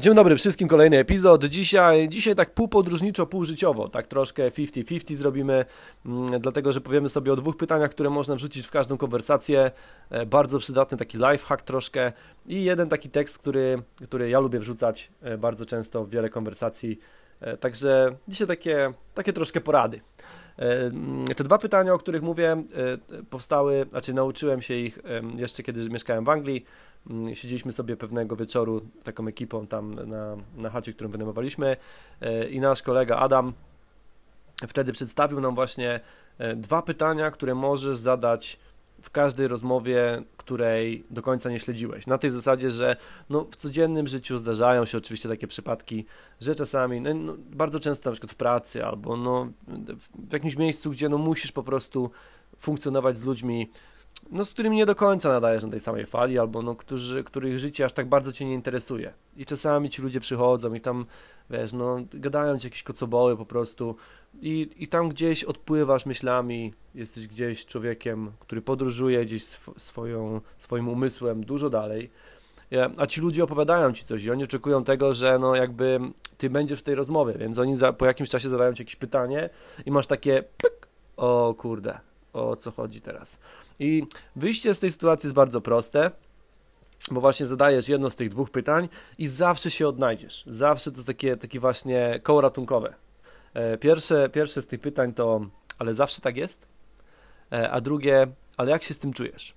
Dzień dobry wszystkim, kolejny epizod. Dzisiaj, dzisiaj tak półpodróżniczo, półżyciowo, tak troszkę 50-50 zrobimy, mm, dlatego że powiemy sobie o dwóch pytaniach, które można wrzucić w każdą konwersację. E, bardzo przydatny taki lifehack troszkę i jeden taki tekst, który, który ja lubię wrzucać e, bardzo często w wiele konwersacji. E, także dzisiaj takie, takie troszkę porady. Mm, te dwa pytania, o których mówię, powstały, znaczy nauczyłem się ich jeszcze kiedy mieszkałem w Anglii. Mm, siedzieliśmy sobie pewnego wieczoru taką ekipą tam na, na chacie, którą wynajmowaliśmy e, i nasz kolega Adam wtedy przedstawił nam właśnie e, dwa pytania, które możesz zadać w każdej rozmowie, której do końca nie śledziłeś. Na tej zasadzie, że no, w codziennym życiu zdarzają się oczywiście takie przypadki, że czasami, no, no, bardzo często na przykład w pracy albo no, w jakimś miejscu, gdzie no, musisz po prostu funkcjonować z ludźmi no, z którymi nie do końca nadajesz na tej samej fali, albo no, którzy, których życie aż tak bardzo cię nie interesuje. I czasami ci ludzie przychodzą i tam, wiesz, no, gadają ci jakieś kocoboły po prostu. I, i tam gdzieś odpływasz myślami, jesteś gdzieś człowiekiem, który podróżuje gdzieś sw swoją, swoim umysłem dużo dalej, a ci ludzie opowiadają ci coś i oni oczekują tego, że no jakby ty będziesz w tej rozmowie, więc oni za, po jakimś czasie zadają ci jakieś pytanie i masz takie pyk, o kurde, o co chodzi teraz. I wyjście z tej sytuacji jest bardzo proste, bo właśnie zadajesz jedno z tych dwóch pytań i zawsze się odnajdziesz. Zawsze to jest takie, takie właśnie koło ratunkowe. E, pierwsze, pierwsze z tych pytań to, ale zawsze tak jest? E, a drugie, ale jak się z tym czujesz?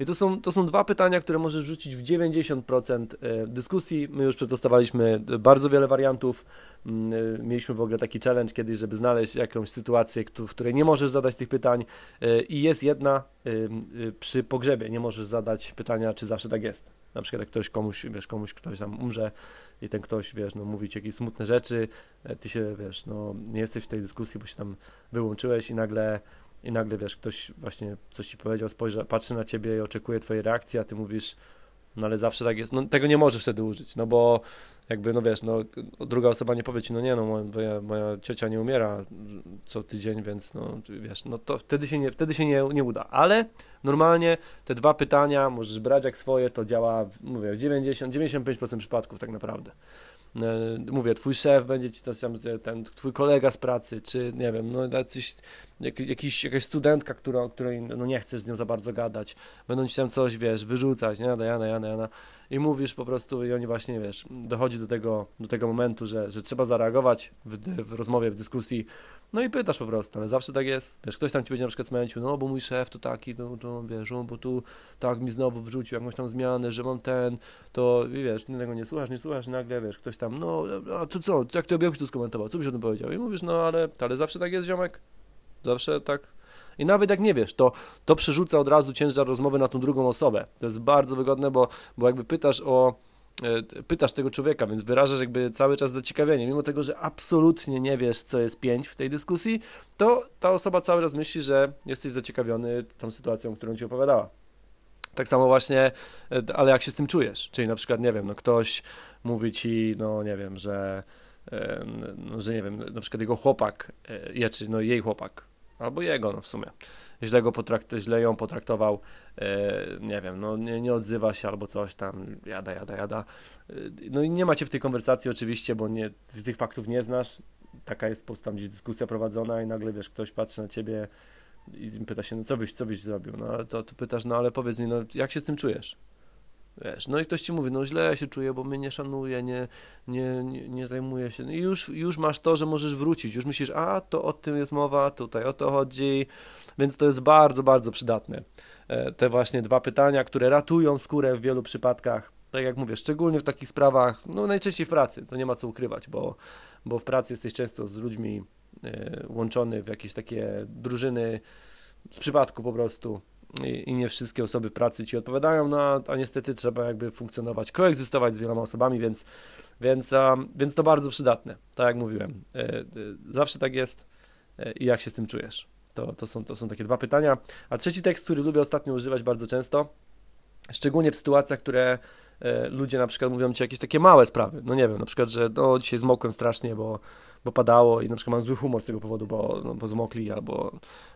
I to są, to są dwa pytania, które możesz rzucić w 90% e, dyskusji. My już przetestowaliśmy bardzo wiele wariantów. Mm, e, mieliśmy w ogóle taki challenge kiedyś, żeby znaleźć jakąś sytuację, w której nie możesz zadać tych pytań. E, I jest jedna przy pogrzebie. Nie możesz zadać pytania, czy zawsze tak jest. Na przykład jak ktoś komuś, wiesz, komuś ktoś tam umrze i ten ktoś, wiesz, no mówi ci jakieś smutne rzeczy, ty się, wiesz, no nie jesteś w tej dyskusji, bo się tam wyłączyłeś i nagle i nagle wiesz, ktoś właśnie coś ci powiedział, spojrzy, patrzy na ciebie i oczekuje twojej reakcji, a ty mówisz, no ale zawsze tak jest. No tego nie możesz wtedy użyć, no bo jakby, no wiesz, no druga osoba nie powie ci, no nie, no moja, moja ciocia nie umiera co tydzień, więc no wiesz, no to wtedy się nie, wtedy się nie, nie uda. Ale normalnie te dwa pytania możesz brać jak swoje, to działa, mówię, w 90, 95% przypadków tak naprawdę. E, mówię, twój szef będzie ci coś tam, ten twój kolega z pracy, czy nie wiem, no jacyś, jak, jakiś, jakaś studentka, która, której no, nie chcesz z nią za bardzo gadać, będą ci tam coś, wiesz, wyrzucać, nie, jana, jana, jana i mówisz po prostu i oni właśnie, wiesz, dochodzi do tego, do tego momentu, że, że trzeba zareagować w, w rozmowie, w dyskusji, no i pytasz po prostu, ale zawsze tak jest. Wiesz, ktoś tam ci będzie na przykład smęcił, no bo mój szef to taki, to, to wiesz, no, bo tu tak mi znowu wrzucił jakąś tam zmianę, że mam ten, to wiesz, tego nie słuchasz, nie słuchasz, nagle wiesz, ktoś tam, no, a to co, jak ty byś to skomentował, co byś o tym powiedział? I mówisz, no ale, ale zawsze tak jest, ziomek, zawsze tak. I nawet jak nie wiesz, to, to przerzuca od razu ciężar rozmowy na tą drugą osobę. To jest bardzo wygodne, bo, bo jakby pytasz o E, pytasz tego człowieka, więc wyrażasz jakby cały czas zaciekawienie. Mimo tego, że absolutnie nie wiesz, co jest pięć w tej dyskusji, to ta osoba cały czas myśli, że jesteś zaciekawiony tą sytuacją, którą ci opowiadała. Tak samo właśnie, e, ale jak się z tym czujesz? Czyli na przykład, nie wiem, no ktoś mówi ci, no nie wiem, że, e, no, że nie wiem, na przykład jego chłopak, czy no jej chłopak, albo jego, no w sumie, źle, go potrakt, źle ją potraktował, e, nie wiem, no nie, nie, odzywa się albo coś tam, jada, jada, jada. E, no i nie macie w tej konwersacji oczywiście, bo nie, tych faktów nie znasz, taka jest po tam gdzieś dyskusja prowadzona i nagle, wiesz, ktoś patrzy na ciebie i pyta się, no co byś, co byś zrobił, no ale to, to pytasz, no ale powiedz mi, no jak się z tym czujesz? Wiesz, no i ktoś ci mówi, no źle się czuję, bo mnie nie szanuje, nie, nie, nie, nie zajmuje się. I już, już masz to, że możesz wrócić. Już myślisz, a to o tym jest mowa, tutaj o to chodzi. Więc to jest bardzo, bardzo przydatne. E, te właśnie dwa pytania, które ratują skórę w wielu przypadkach. Tak jak mówię, szczególnie w takich sprawach, no najczęściej w pracy, to nie ma co ukrywać, bo, bo w pracy jesteś często z ludźmi e, łączony w jakieś takie drużyny z przypadku po prostu i, nie wszystkie osoby pracy ci odpowiadają, no a, niestety trzeba jakby funkcjonować, koegzystować z wieloma osobami, więc, więc, a, więc to bardzo przydatne, tak jak mówiłem. E, e, zawsze tak jest e, i jak się z tym czujesz? To, to, są, to są takie dwa pytania. A trzeci tekst, który lubię ostatnio używać bardzo często, szczególnie w sytuacjach, które ludzie na przykład mówią ci jakieś takie małe sprawy. No nie wiem, na przykład, że no dzisiaj zmokłem strasznie, bo, bo padało i na przykład mam zły humor z tego powodu, bo, no, bo zmokli, albo,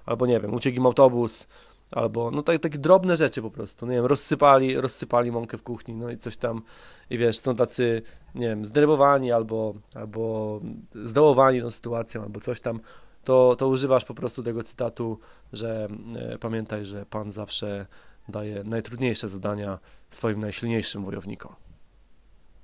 albo nie wiem, uciekł im autobus, albo no tak, takie drobne rzeczy po prostu, nie wiem, rozsypali, rozsypali mąkę w kuchni, no i coś tam, i wiesz, są tacy, nie wiem, zdenerwowani albo, albo zdołowani tą sytuacją, albo coś tam, to, to używasz po prostu tego cytatu, że e, pamiętaj, że Pan zawsze daje najtrudniejsze zadania swoim najsilniejszym wojownikom.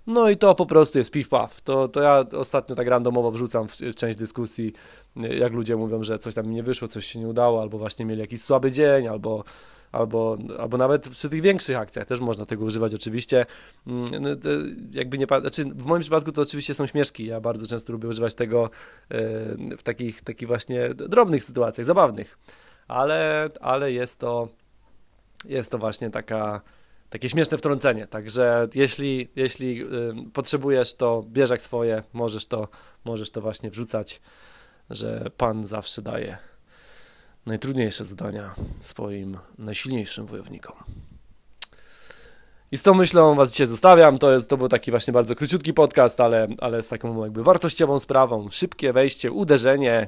No i to po prostu jest piw-paw. To, to ja ostatnio tak randomowo wrzucam w część dyskusji, jak ludzie mówią, że coś tam nie wyszło, coś się nie udało, albo właśnie mieli jakiś słaby dzień, albo, albo, albo nawet przy tych większych akcjach też można tego używać oczywiście. Mm, no, jakby nie, znaczy w moim przypadku to oczywiście są śmieszki. Ja bardzo często lubię używać tego e, w takich, takich właśnie drobnych sytuacjach, zabawnych. Ale, ale jest to jest to właśnie taka takie śmieszne wtrącenie. Także jeśli, jeśli potrzebujesz, to bierz jak swoje, możesz to, możesz to właśnie wrzucać, że Pan zawsze daje najtrudniejsze zadania swoim najsilniejszym wojownikom. I z tą myślą Was dzisiaj zostawiam. To, jest, to był taki właśnie bardzo króciutki podcast, ale, ale z taką jakby wartościową sprawą. Szybkie wejście, uderzenie,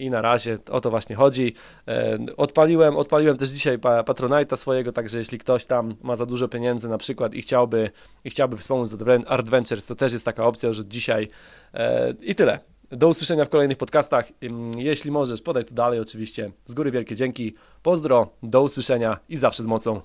i na razie o to właśnie chodzi. E, odpaliłem, odpaliłem też dzisiaj Patronite'a swojego, także jeśli ktoś tam ma za dużo pieniędzy na przykład i chciałby, i chciałby wspomóc Adventures, to też jest taka opcja już od dzisiaj. E, I tyle. Do usłyszenia w kolejnych podcastach. Jeśli możesz, podaj to dalej oczywiście. Z góry wielkie dzięki. Pozdro, do usłyszenia i zawsze z mocą.